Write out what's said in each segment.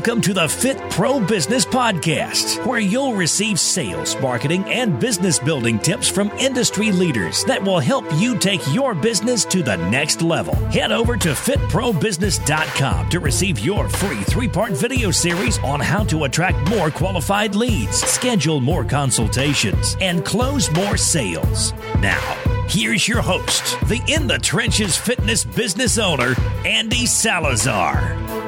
Welcome to the Fit Pro Business Podcast, where you'll receive sales, marketing, and business building tips from industry leaders that will help you take your business to the next level. Head over to fitprobusiness.com to receive your free three part video series on how to attract more qualified leads, schedule more consultations, and close more sales. Now, here's your host, the In the Trenches fitness business owner, Andy Salazar.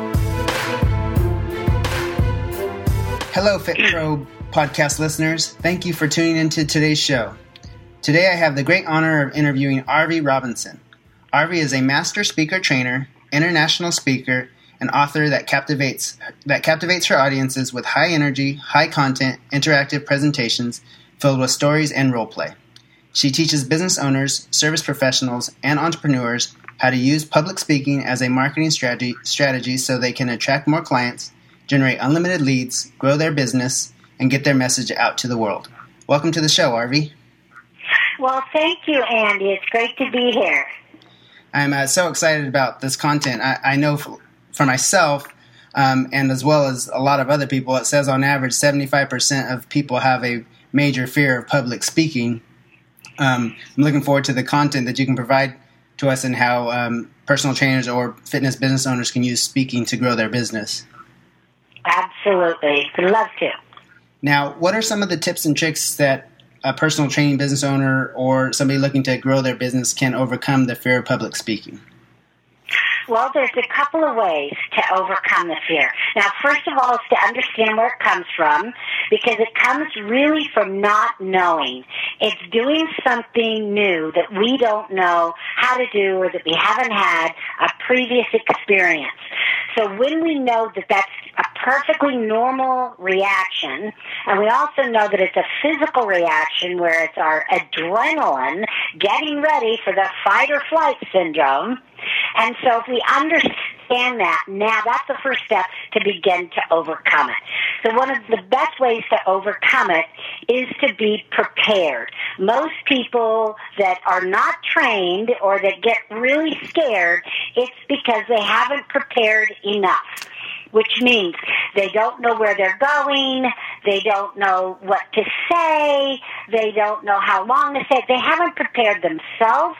Hello, FitPro podcast listeners. Thank you for tuning into today's show. Today I have the great honor of interviewing Arvee Robinson. Arvee is a master speaker trainer, international speaker, and author that captivates that captivates her audiences with high energy, high content, interactive presentations filled with stories and role play. She teaches business owners, service professionals, and entrepreneurs how to use public speaking as a marketing strategy, strategy so they can attract more clients generate unlimited leads, grow their business, and get their message out to the world. Welcome to the show, Arvee. Well, thank you, Andy. It's great to be here. I'm uh, so excited about this content. I, I know for, for myself, um, and as well as a lot of other people, it says on average 75% of people have a major fear of public speaking. Um, I'm looking forward to the content that you can provide to us and how um, personal trainers or fitness business owners can use speaking to grow their business. Absolutely. Love to. Now, what are some of the tips and tricks that a personal training business owner or somebody looking to grow their business can overcome the fear of public speaking? Well, there's a couple of ways to overcome the fear. Now, first of all, is to understand where it comes from, because it comes really from not knowing. It's doing something new that we don't know how to do or that we haven't had a previous experience. So when we know that that's perfectly normal reaction, and we also know that it's a physical reaction where it's our adrenaline getting ready for the fight or flight syndrome, and so if we understand that, now that's the first step to begin to overcome it. So one of the best ways to overcome it is to be prepared. Most people that are not trained or that get really scared, it's because they haven't prepared enough which means they don't know where they're going, they don't know what to say, they don't know how long to say they haven't prepared themselves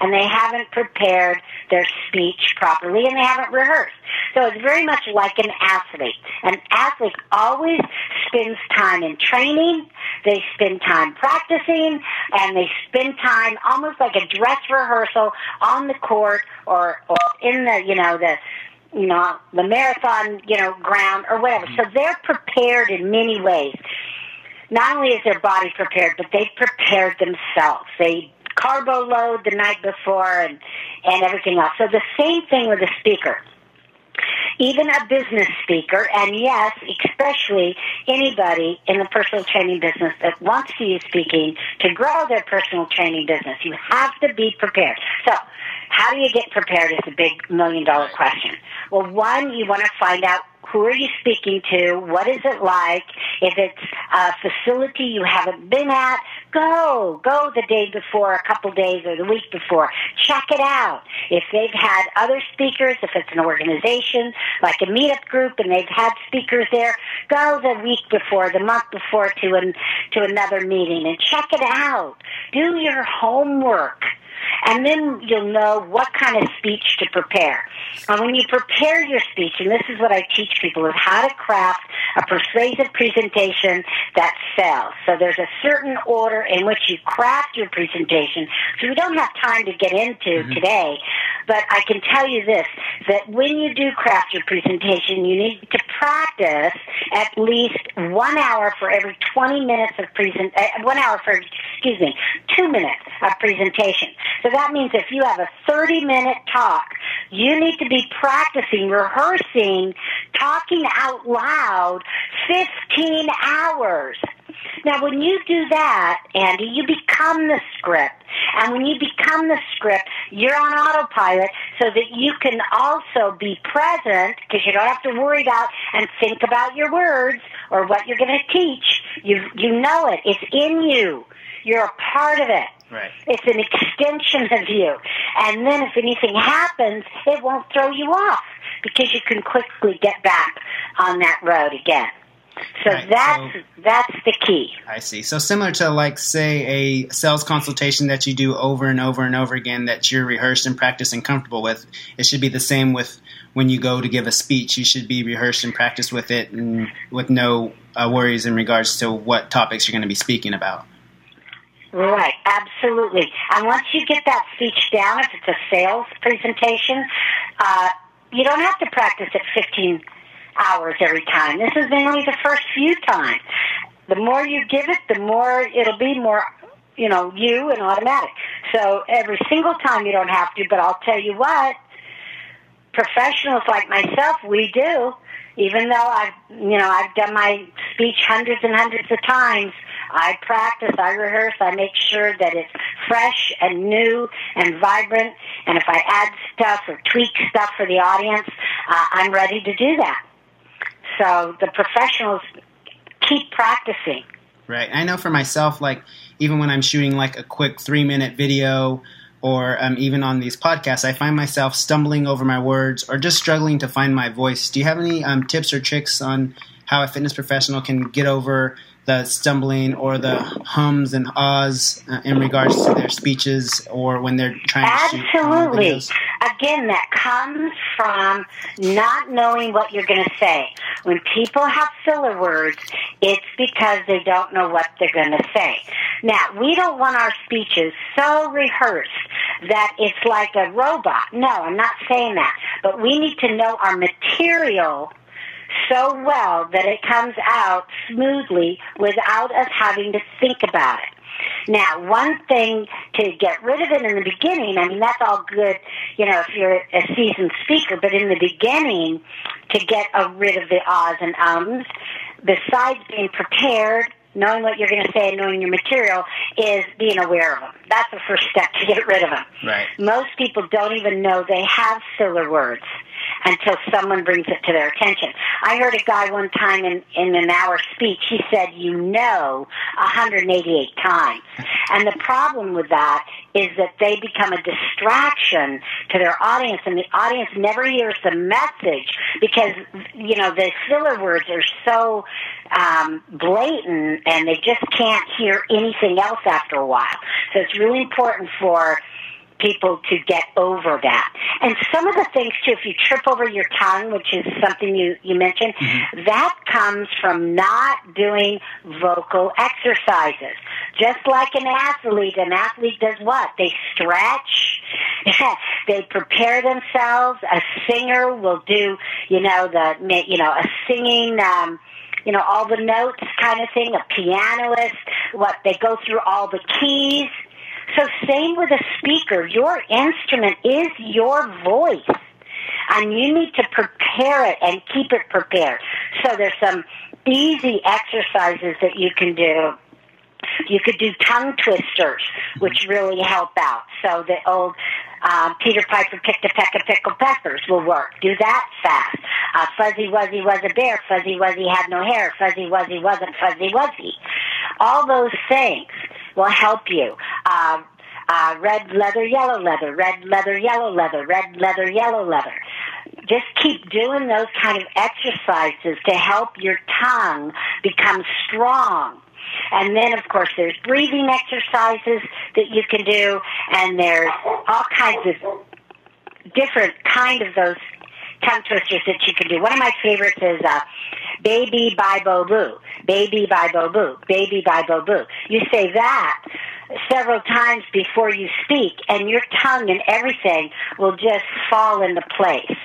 and they haven't prepared their speech properly and they haven't rehearsed. So it's very much like an athlete. An athlete always spends time in training, they spend time practicing, and they spend time almost like a dress rehearsal on the court or, or in the, you know, the you know, the marathon, you know, ground or whatever. So mm-hmm. they're prepared in many ways. Not only is their body prepared, but they've prepared themselves. They carbo load the night before and, and everything else. So the same thing with the speaker. Even a business speaker, and yes, especially anybody in the personal training business that wants to use speaking to grow their personal training business, you have to be prepared. So, how do you get prepared is a big million dollar question. Well, one, you want to find out who are you speaking to? What is it like? If it's a facility you haven't been at, go. Go the day before, a couple days, or the week before. Check it out. If they've had other speakers, if it's an organization like a meetup group and they've had speakers there, go the week before, the month before to an, to another meeting and check it out. Do your homework and then you'll know what kind of speech to prepare. And when you prepare your speech, and this is what I teach people, is how to craft a persuasive presentation that sells. So there's a certain order in which you craft your presentation. So we don't have time to get into mm-hmm. today, but I can tell you this, that when you do craft your presentation, you need to practice at least one hour for every 20 minutes of present, uh, one hour for, excuse me, two minutes of presentation. So that means if you have a 30 minute talk, you need to be practicing, rehearsing, talking out loud 15 hours. Now, when you do that, Andy, you become the script. And when you become the script, you're on autopilot so that you can also be present because you don't have to worry about and think about your words or what you're going to teach. You, you know it. It's in you. You're a part of it. Right. It's an extension of you. And then if anything happens, it won't throw you off because you can quickly get back on that road again. So Right, that's so- that's the key. I see. So similar to like say a sales consultation that you do over and over and over again that you're rehearsed and practiced and comfortable with. It should be the same with when you go to give a speech. You should be rehearsed and practiced with it and with no uh, worries in regards to what topics you're going to be speaking about. Right, absolutely. And once you get that speech down, if it's a sales presentation, uh, you don't have to practice it 15 hours every time. This is only the first few times. The more you give it, the more it'll be more, you know, you and automatic. So every single time you don't have to, but I'll tell you what, professionals like myself, we do. Even though I've, you know, I've done my speech hundreds and hundreds of times, I practice, I rehearse, I make sure that it's fresh and new and vibrant. And if I add stuff or tweak stuff for the audience, uh, I'm ready to do that. So the professionals keep practicing. Right. I know for myself, like even when I'm shooting like a quick three minute video or um, even on these podcasts, I find myself stumbling over my words or just struggling to find my voice. Do you have any um, tips or tricks on how a fitness professional can get over the stumbling or the hums and ahs uh, in regards to their speeches or when they're trying to shoot um, Absolutely. Again, that comes from not knowing what you're going to say. When people have filler words, it's because they don't know what they're going to say. Now, we don't want our speeches so rehearsed that it's like a robot. No, I'm not saying that. But we need to know our material so well that it comes out smoothly without us having to think about it. Now, one thing to get rid of it in the beginning, I mean, that's all good, you know, if you're a seasoned speaker, but in the beginning, to get rid of the ahs and ums, besides being prepared, knowing what you're going to say and knowing your material, is being aware of them. That's the first step to get rid of them. Right. Most people don't even know they have filler words until someone brings it to their attention. I heard a guy one time in, in an hour speech, he said, you know, 188 times. And the problem with that is that they become a distraction to their audience and the audience never hears the message because, you know, the filler words are so um, blatant and they just can't hear anything else after a while. So it's really important for people to get over that. And some of the things too, if you trip over your tongue, which is something you, you mentioned, that comes from not doing vocal exercises. Just like an athlete, an athlete does what? They stretch, they prepare themselves. A singer will do, you know, the, you know, a singing, um, you know, all the notes kind of thing, a pianist, what, they go through all the keys. So same with a speaker. Your instrument is your voice. And you need to prepare it and keep it prepared. So there's some easy exercises that you can do. You could do tongue twisters, which really help out. So the old um, Peter Piper picked a peck of pickled peppers will work. Do that fast. Uh, fuzzy Wuzzy was a bear. Fuzzy Wuzzy had no hair. Fuzzy Wuzzy wasn't Fuzzy Wuzzy. All those things will help you. Uh, uh, red leather, yellow leather, red leather, yellow leather, red leather, yellow leather. Just keep doing those kind of exercises to help your tongue become strong. And then, of course, there's breathing exercises that you can do, and there's all kinds of different kind of those tongue twisters that you can do. One of my favorites is uh, Baby by Bo Boo. Baby by Bo Boo. Baby by Bo Boo. You say that several times before you speak, and your tongue and everything will just fall into place.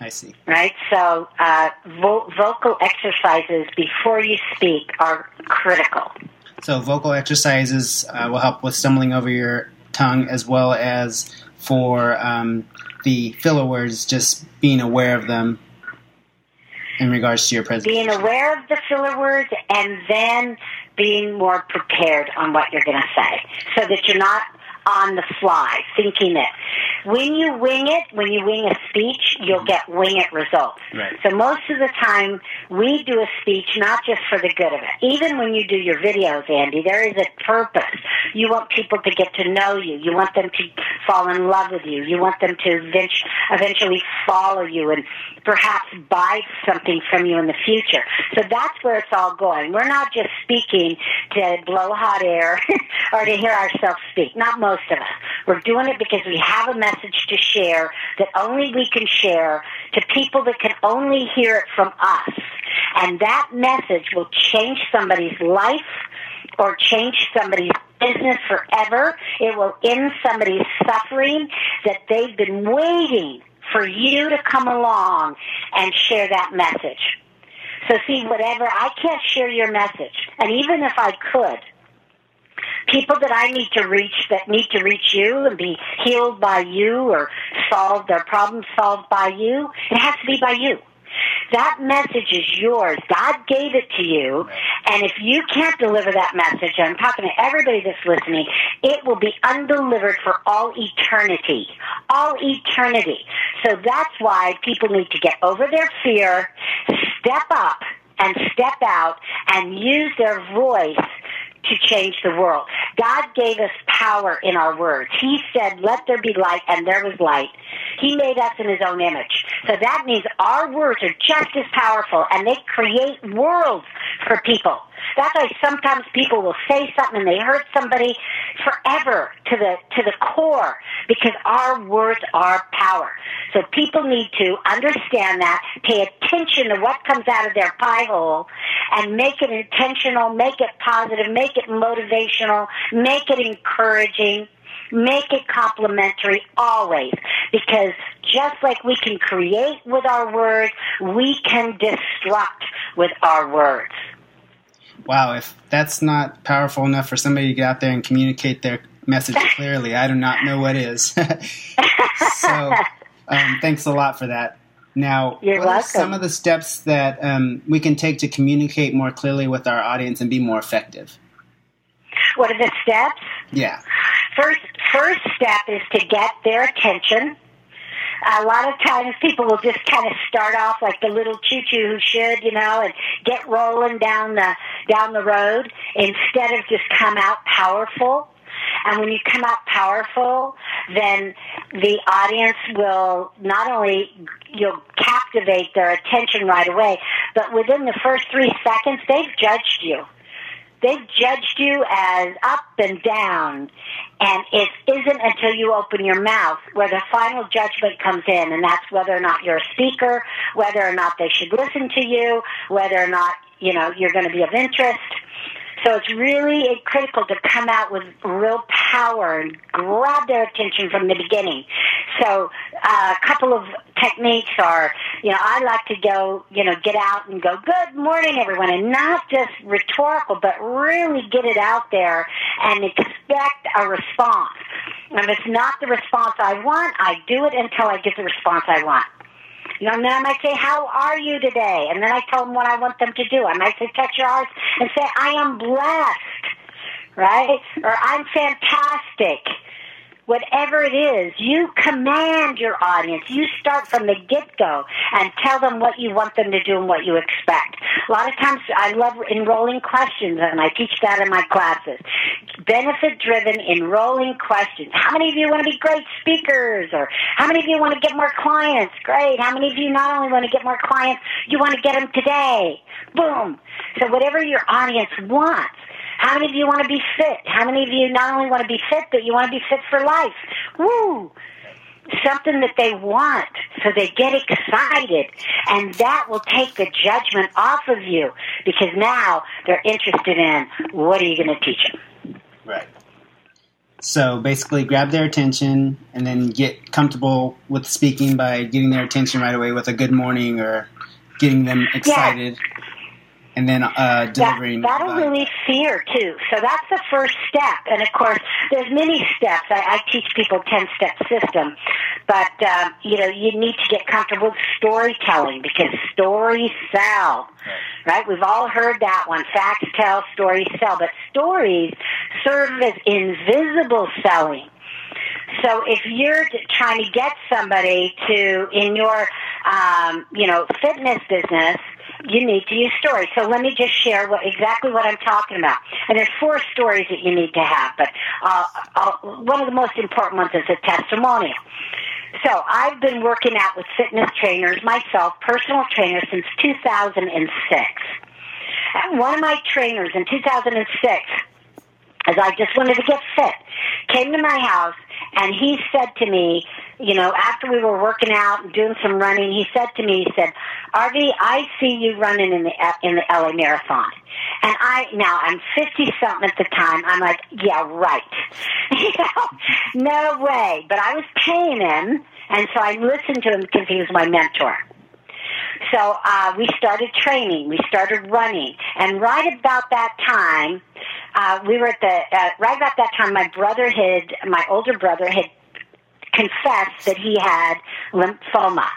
I see. Right? So, uh, vo- vocal exercises before you speak are critical. So vocal exercises uh, will help with stumbling over your tongue as well as for um, the filler words, just being aware of them in regards to your presentation. Being aware of the filler words and then being more prepared on what you're going to say so that you're not on the fly thinking it. When you wing it, when you wing a speech, you'll get wing it results. Right. So most of the time, we do a speech not just for the good of it. Even when you do your videos, Andy, there is a purpose. You want people to get to know you. You want them to fall in love with you. You want them to eventually follow you and perhaps buy something from you in the future. So that's where it's all going. We're not just speaking to blow hot air or to hear ourselves speak. Not most of us. We're doing it because we have a message to share that only we can share to people that can only hear it from us. And that message will change somebody's life or change somebody's business forever. It will end somebody's suffering that they've been waiting for you to come along and share that message. So see, whatever, I can't share your message. And even if I could, people that I need to reach that need to reach you and be healed by you or solve their problems solved by you, it has to be by you. That message is yours. God gave it to you. And if you can't deliver that message, I'm talking to everybody that's listening, it will be undelivered for all eternity. All eternity. So that's why people need to get over their fear, step up and step out and use their voice to change the world. God gave us power in our words. He said, let there be light, and there was light. He made us in his own image. So that means our words are just as powerful, and they create worlds for people. That's why sometimes people will say something and they hurt somebody forever to the to the core because our words are power. So people need to understand that, pay attention to what comes out of their pie hole, and make it intentional, make it positive, make it motivational, make it encouraging make it complimentary always because just like we can create with our words, we can destruct with our words wow, if that's not powerful enough for somebody to get out there and communicate their message clearly, I do not know what is. so, um, thanks a lot for that. Now, You're what welcome. are some of the steps that um, we can take to communicate more clearly with our audience and be more effective? What are the steps? Yeah. First, first step is to get their attention a lot of times people will just kind of start off like the little choo choo who should, you know, and get rolling down the down the road instead of just come out powerful. And when you come out powerful, then the audience will not only you'll captivate their attention right away, but within the first three seconds they've judged you. They've judged you as up and down. And it isn't until you open your mouth where the final judgment comes in, and that's whether or not you're a speaker, whether or not they should listen to you, whether or not, you know, you're going to be of interest. So it's really critical to come out with real power and grab their attention from the beginning. So uh, a couple of techniques are, you know, I like to go, you know, get out and go, good morning, everyone, and not just rhetorical, but really get it out there and expect a response. And if it's not the response I want, I do it until I get the response I want. You know, and then I might say, how are you today? And then I tell them what I want them to do. I might say, touch your hearts and say, I am blessed, right? Or I'm fantastic whatever it is, you command your audience. You start from the get go and tell them what you want them to do and what you expect. A lot of times I love enrolling questions and I teach that in my classes. Benefit driven enrolling questions. How many of you want to be great speakers? Or how many of you want to get more clients? Great. How many of you not only want to get more clients, you want to get them today? Boom. So whatever your audience wants how many of you want to be fit? How many of you not only want to be fit, but you want to be fit for life? Woo! Something that they want, so they get excited, and that will take the judgment off of you because now they're interested in what are you going to teach them. Right. So basically, grab their attention and then get comfortable with speaking by getting their attention right away with a good morning or getting them excited. Yeah and then uh, delivering. That, that'll relieve fear too. So that's the first step. And of course, there's many steps. I, I teach people ten step system, but um, you know you need to get comfortable with storytelling because stories sell. Right. right? We've all heard that one. Facts tell, stories sell, but stories serve as invisible selling. So if you're trying to get somebody to in your um, you know fitness business, you need to use stories. So let me just share what exactly what I'm talking about. And there's four stories that you need to have, but uh, uh, one of the most important ones is a testimonial. So I've been working out with fitness trainers myself, personal trainers, since 2006. And one of my trainers in 2006, as I just wanted to get fit, came to my house and he said to me, you know, after we were working out and doing some running, he said to me, he said, "Arvee, I see you running in the in the LA Marathon." And I now I'm fifty something at the time. I'm like, yeah, right. you know, no way. But I was paying him, and so I listened to him because he was my mentor. So uh, we started training. We started running, and right about that time, uh, we were at the uh, right about that time. My brother had my older brother had confessed that he had lymphoma.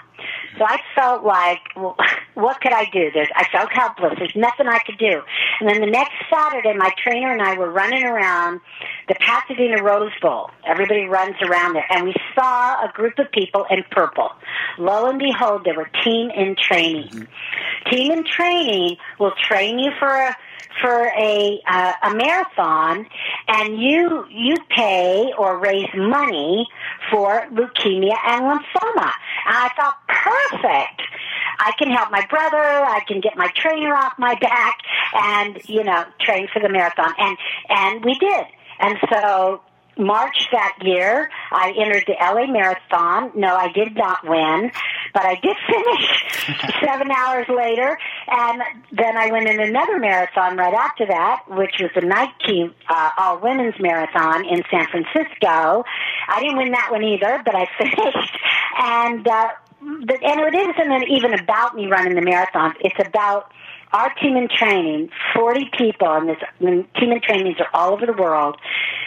So I felt like, well, what could I do? There's, I felt helpless. There's nothing I could do. And then the next Saturday, my trainer and I were running around the Pasadena Rose Bowl. Everybody runs around there. And we saw a group of people in purple. Lo and behold, they were team in training. Mm-hmm. Team in training will train you for a for a uh, a marathon and you you pay or raise money for leukemia and lymphoma. And I thought perfect. I can help my brother, I can get my trainer off my back and, you know, train for the marathon. And and we did. And so March that year, I entered the LA Marathon. No, I did not win, but I did finish seven hours later. And then I went in another marathon right after that, which was the Nike uh, All Women's Marathon in San Francisco. I didn't win that one either, but I finished. And, uh, and it isn't even about me running the marathon. It's about our team in training, 40 people, and this team in trainings are all over the world,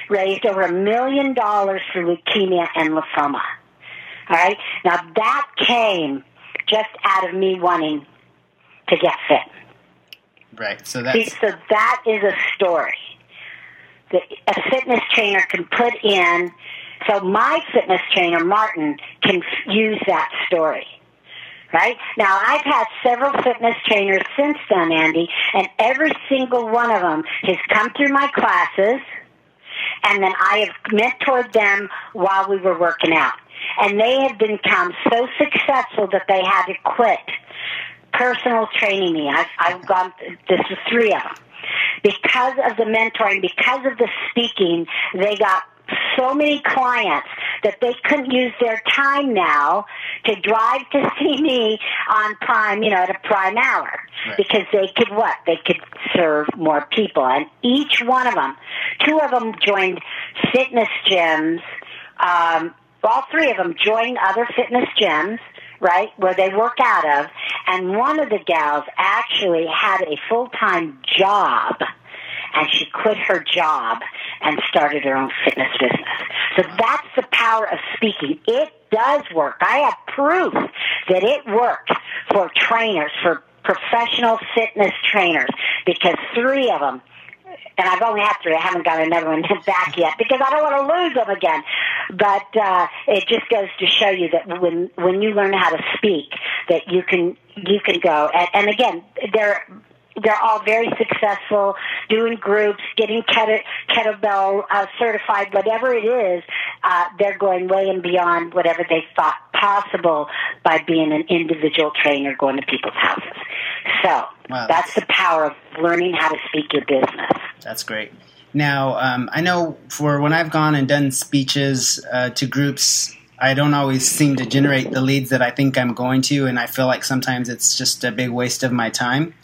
raised over a million dollars for leukemia and lymphoma. All right? Now that came just out of me wanting to get fit. Right. So that's... so that is a story that a fitness trainer can put in. So my fitness trainer, Martin, can use that story right? Now, I've had several fitness trainers since then, Andy, and every single one of them has come through my classes, and then I have mentored them while we were working out. And they have become so successful that they had to quit personal training me. I've, I've gone, this is three of them. Because of the mentoring, because of the speaking, they got so many clients that they couldn't use their time now to drive to see me on prime, you know, at a prime hour. Right. Because they could what? They could serve more people. And each one of them, two of them joined fitness gyms, um, all three of them joined other fitness gyms right, where they work out of, and one of the gals actually had a full-time job and she quit her job and started her own fitness business. So that's the power of speaking. It does work. I have proof that it works for trainers, for professional fitness trainers, because three of them and I've only had three. I haven't got another one back yet because I don't want to lose them again. But uh, it just goes to show you that when when you learn how to speak, that you can you can go. And, and again, they're they're all very successful doing groups, getting kettle, kettlebell uh, certified, whatever it is. Uh, they're going way and beyond whatever they thought possible by being an individual trainer going to people's houses. So wow, that's, that's the power of learning how to speak your business. That's great. Now, um, I know for when I've gone and done speeches uh, to groups, I don't always seem to generate the leads that I think I'm going to, and I feel like sometimes it's just a big waste of my time.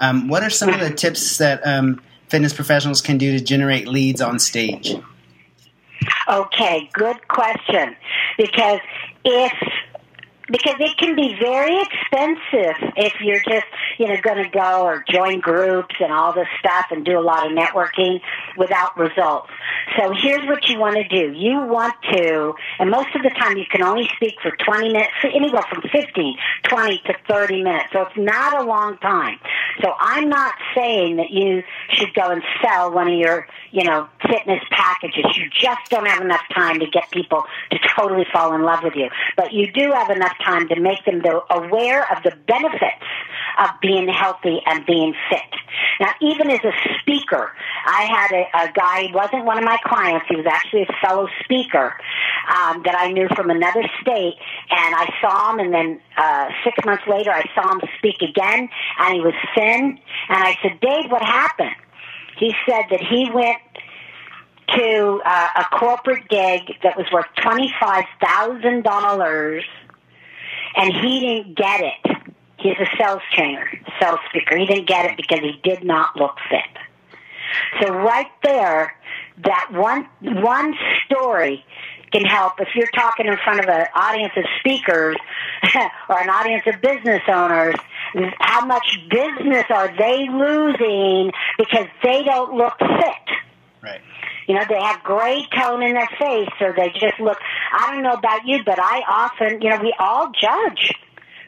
Um, what are some of the tips that um, fitness professionals can do to generate leads on stage? Okay, good question. Because if because it can be very expensive if you're just you know going to go or join groups and all this stuff and do a lot of networking without results. So here's what you want to do. You want to, and most of the time you can only speak for 20 minutes, anywhere from 15, 20 to 30 minutes. So it's not a long time. So I'm not saying that you should go and sell one of your, you know, fitness packages. You just don't have enough time to get people to totally fall in love with you. But you do have enough time to make them aware of the benefits of being healthy and being fit. Now, even as a speaker, I had a, a guy, he wasn't one of my clients, he was actually a fellow speaker um, that I knew from another state, and I saw him, and then uh, six months later, I saw him speak again, and he was thin, and I said, Dave, what happened? He said that he went to uh, a corporate gig that was worth $25,000 and he didn't get it. He's a sales trainer, sales speaker. He didn't get it because he did not look fit. So right there, that one one story can help if you're talking in front of an audience of speakers or an audience of business owners. How much business are they losing because they don't look fit? Right. You know, they have gray tone in their face, or they just look. I don't know about you, but I often, you know, we all judge.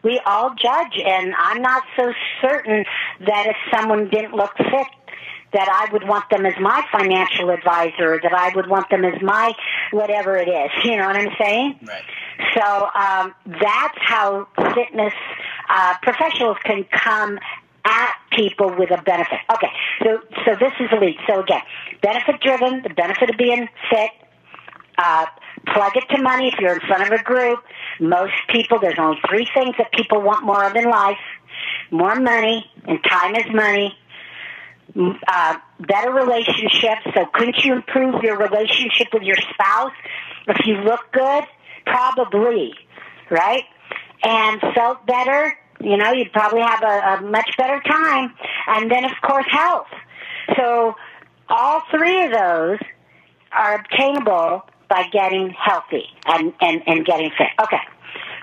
We all judge, and I'm not so certain that if someone didn't look fit, that I would want them as my financial advisor, that I would want them as my whatever it is. You know what I'm saying? Right. So um, that's how fitness uh, professionals can come at people with a benefit. Okay, so so this is the lead. So again, benefit driven, the benefit of being fit. Uh, plug it to money if you're in front of a group. Most people, there's only three things that people want more of in life: more money, and time is money. Uh, better relationships. So, couldn't you improve your relationship with your spouse if you look good? Probably, right? And felt better you know, you'd probably have a, a much better time. And then, of course, health. So all three of those are obtainable by getting healthy and, and, and getting fit. Okay.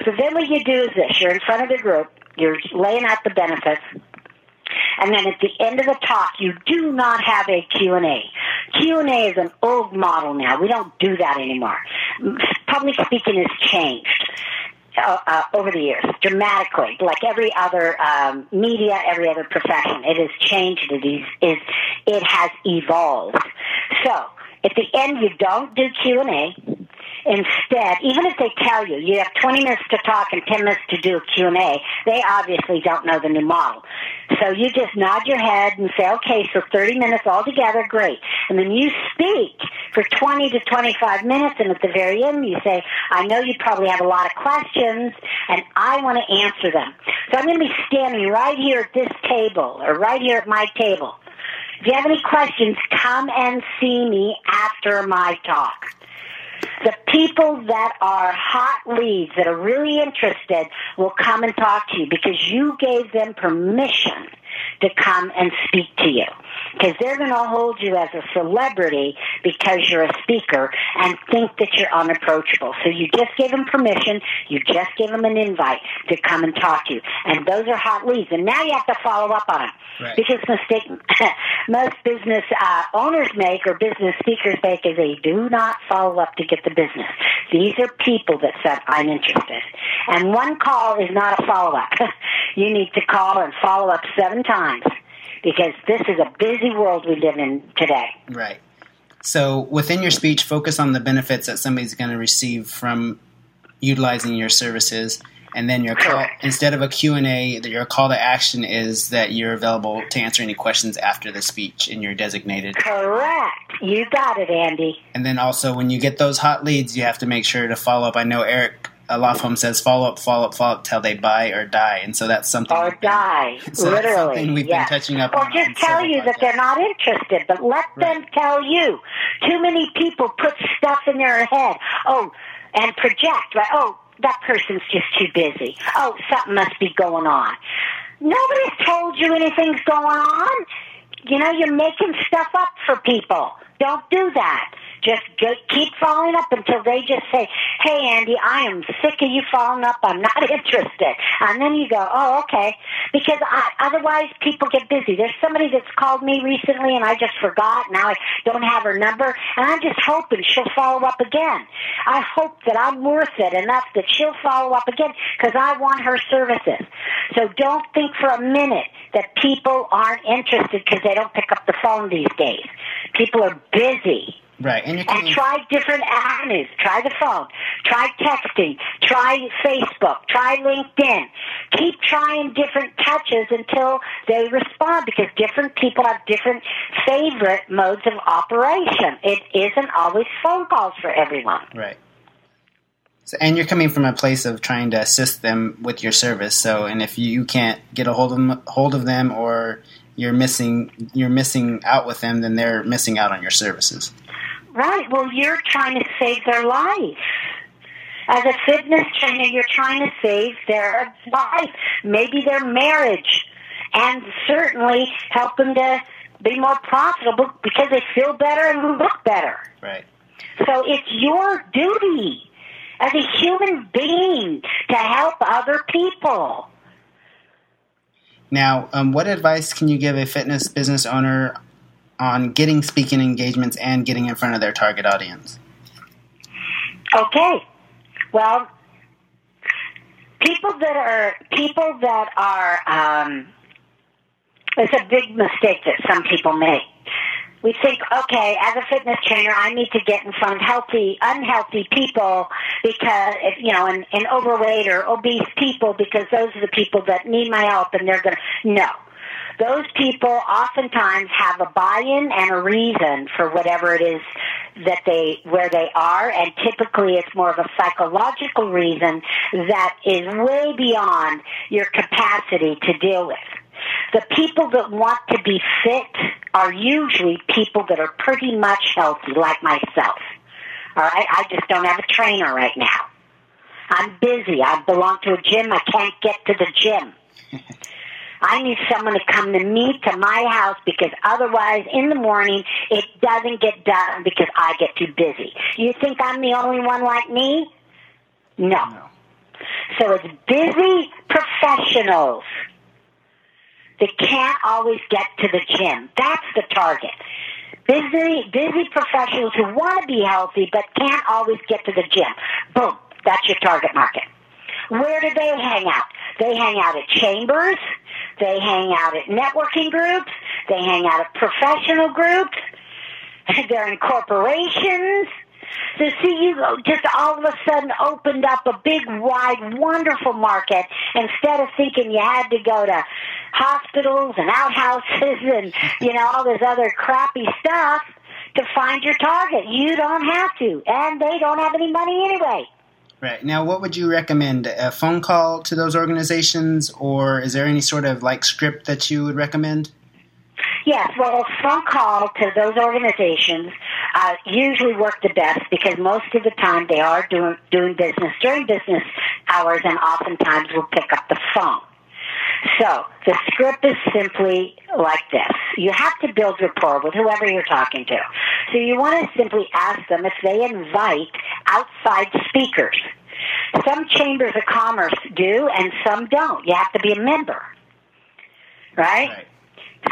So then what you do is this. You're in front of the group. You're laying out the benefits. And then at the end of the talk, you do not have a Q&A. Q&A is an old model now. We don't do that anymore. Public speaking has changed uh, uh, over the years dramatically, like every other um, media, every other profession. It has changed. It is, is it has evolved. So at the end, you don't do Q and A. Instead, even if they tell you you have 20 minutes to talk and 10 minutes to do Q&A, they obviously don't know the new model. So you just nod your head and say, okay, so 30 minutes all together, great. And then you speak for 20 to 25 minutes, and at the very end you say, I know you probably have a lot of questions, and I want to answer them. So I'm going to be standing right here at this table, or right here at my table. If you have any questions, come and see me after my talk. The people that are hot leads, that are really interested, will come and talk to you because you gave them permission to come and speak to you because they're going to hold you as a celebrity because you're a speaker and think that you're unapproachable. So you just gave them permission, you just gave them an invite to come and talk to you, and those are hot leads. And now you have to follow up on them right. because mistake most business uh, owners make or business speakers make is they do not follow up to get the business. These are people that said I'm interested, and one call is not a follow up. you need to call and follow up seven times because this is a busy world we live in today. Right. So within your speech, focus on the benefits that somebody's going to receive from utilizing your services and then your call instead of a q&a your call to action is that you're available to answer any questions after the speech and you're designated. Correct. You got it andy. And then also when you get those hot leads you have to make sure to follow up. I know eric a law firm says follow up, follow up, follow up till they buy or die, and so that's something. Or die, so literally. we've been touching up. Or just tell you that they're not interested, but let right. them tell you. Too many people put stuff in their head. Oh, and project. Right? Oh, that person's just too busy. Oh, something must be going on. Nobody's told you anything's going on. You know, you're making stuff up for people. Don't do that. Just go, keep following up until they just say, "Hey, Andy, I am sick of you following up. I'm not interested." And then you go, "Oh, okay," because I, otherwise people get busy. There's somebody that's called me recently, and I just forgot. Now I don't have her number, and I'm just hoping she'll follow up again. I hope that I'm worth it enough that she'll follow up again because I want her services. So don't think for a minute that people aren't interested because they don't pick up the phone these days. People are busy. Right, and you And try different avenues. Try the phone. Try texting. Try Facebook. Try LinkedIn. Keep trying different touches until they respond because different people have different favorite modes of operation. It isn't always phone calls for everyone. Right. So, and you're coming from a place of trying to assist them with your service. So, and if you can't get a hold of them, hold of them, or you're missing you're missing out with them, then they're missing out on your services. Right. Well, you're trying to save their life. As a fitness trainer, you're trying to save their life, maybe their marriage, and certainly help them to be more profitable because they feel better and look better. Right. So it's your duty as a human being to help other people. Now, um, what advice can you give a fitness business owner on getting speaking engagements and getting in front of their target audience? Okay. Well, people that are people that are um, it's a big mistake that some people make. We think, okay, as a fitness trainer, I need to get in front of healthy, unhealthy people because, you know, and, and overweight or obese people because those are the people that need my help and they're going to, no. Those people oftentimes have a buy-in and a reason for whatever it is that they, where they are, and typically it's more of a psychological reason that is way beyond your capacity to deal with. The people that want to be fit are usually people that are pretty much healthy, like myself. All right, I just don't have a trainer right now. I'm busy. I belong to a gym. I can't get to the gym. I need someone to come to me to my house because otherwise in the morning it doesn't get done because I get too busy. You think I'm the only one like me? No. No. So it's busy professionals that can't always get to the gym. That's the target. Busy, busy professionals who want to be healthy but can't always get to the gym. Boom. That's your target market. Where do they hang out? They hang out at chambers. They hang out at networking groups. They hang out at professional groups. They're in corporations. So see, you just all of a sudden opened up a big, wide, wonderful market instead of thinking you had to go to hospitals and outhouses and, you know, all this other crappy stuff to find your target. You don't have to, and they don't have any money anyway. Right. Now, what would you recommend? A phone call to those organizations, or is there any sort of like script that you would recommend? Yes, well, a phone call to those organizations uh, usually work the best because most of the time they are doing doing business during business hours, and oftentimes will pick up the phone. So the script is simply like this. You have to build rapport with whoever you're talking to. So you want to simply ask them if they invite outside speakers. Some chambers of commerce do and some don't. You have to be a member. Right? Right.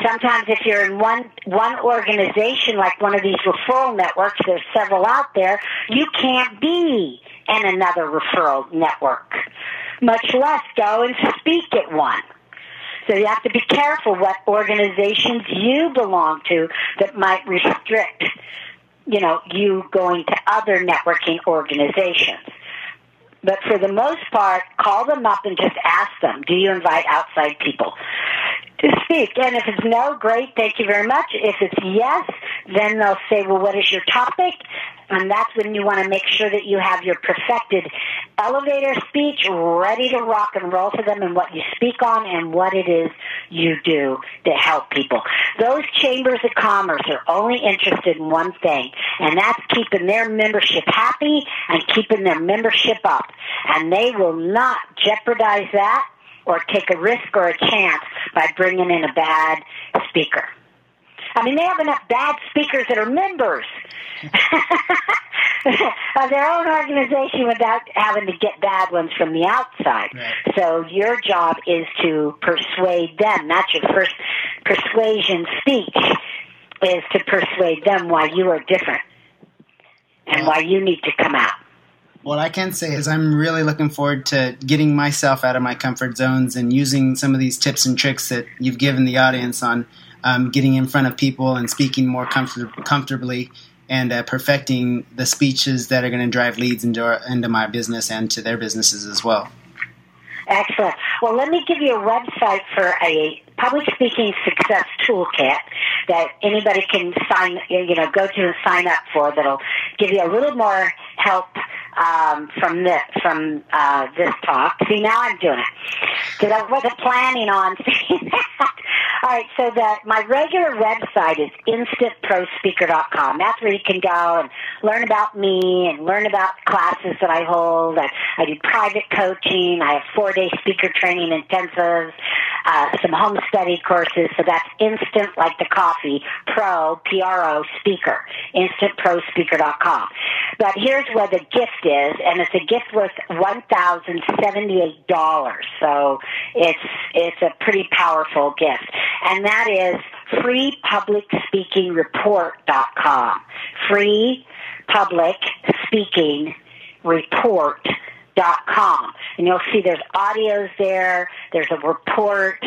Sometimes if you're in one one organization like one of these referral networks, there's several out there, you can't be in another referral network. Much less go and speak at one. So you have to be careful what organizations you belong to that might restrict, you know, you going to other networking organizations. But for the most part, call them up and just ask them, do you invite outside people to speak? And if it's no, great, thank you very much. If it's yes, then they'll say, well, what is your topic? And that's when you want to make sure that you have your perfected elevator speech ready to rock and roll for them and what you speak on and what it is you do to help people. Those chambers of commerce are only interested in one thing, and that's keeping their membership happy and keeping their membership up. And they will not jeopardize that or take a risk or a chance by bringing in a bad speaker. I mean, they have enough bad speakers that are members of their own organization without having to get bad ones from the outside. Right. So your job is to persuade them. That's your first persuasion speech is to persuade them why you are different and why you need to come out. What I can say is I'm really looking forward to getting myself out of my comfort zones and using some of these tips and tricks that you've given the audience on um, getting in front of people and speaking more comfort- comfortably and uh, perfecting the speeches that are going to drive leads into, our, into my business and to their businesses as well. Excellent. Well, let me give you a website for a public speaking success toolkit that anybody can sign, you know, go to and sign up for. That'll give you a little more help um, from this from uh, this talk. See, now I'm doing it because I wasn't planning on saying that. All right, so that my regular website is instantprospeaker.com. That's where you can go and learn about me and learn about classes that I hold. I, I do private coaching. I have four day speaker training intensives, uh, some home study courses. So that's instant like the coffee, pro, P-R-O, speaker, instantprospeaker.com. But here's where the gift is, and it's a gift worth $1,078. So it's, it's a pretty powerful gift. And that is freepublicspeakingreport.com. Free public speaking report dot com. And you'll see there's audios there there's a report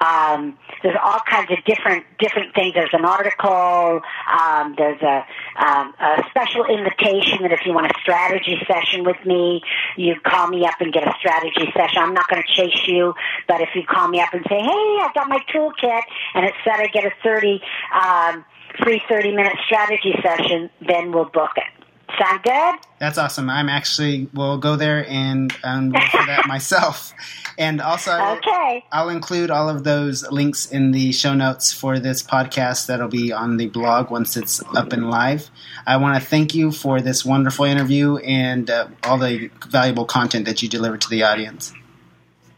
um, there's all kinds of different different things. There's an article um, there's a, um, a special invitation that if you want a strategy session with me you call me up and get a strategy session. I'm not going to chase you but if you call me up and say hey i've got my toolkit and it said i get a 30 um, free 30 minute strategy session then we'll book it Sound good? That's awesome. I'm actually will go there and um, look for that myself. And also, Okay. I'll include all of those links in the show notes for this podcast that'll be on the blog once it's up and live. I want to thank you for this wonderful interview and uh, all the valuable content that you delivered to the audience.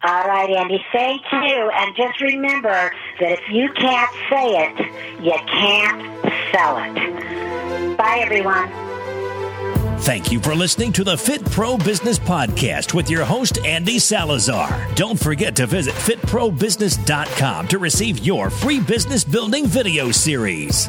All right, Andy. Thank you. And just remember that if you can't say it, you can't sell it. Bye, everyone. Thank you for listening to the Fit Pro Business Podcast with your host, Andy Salazar. Don't forget to visit fitprobusiness.com to receive your free business building video series.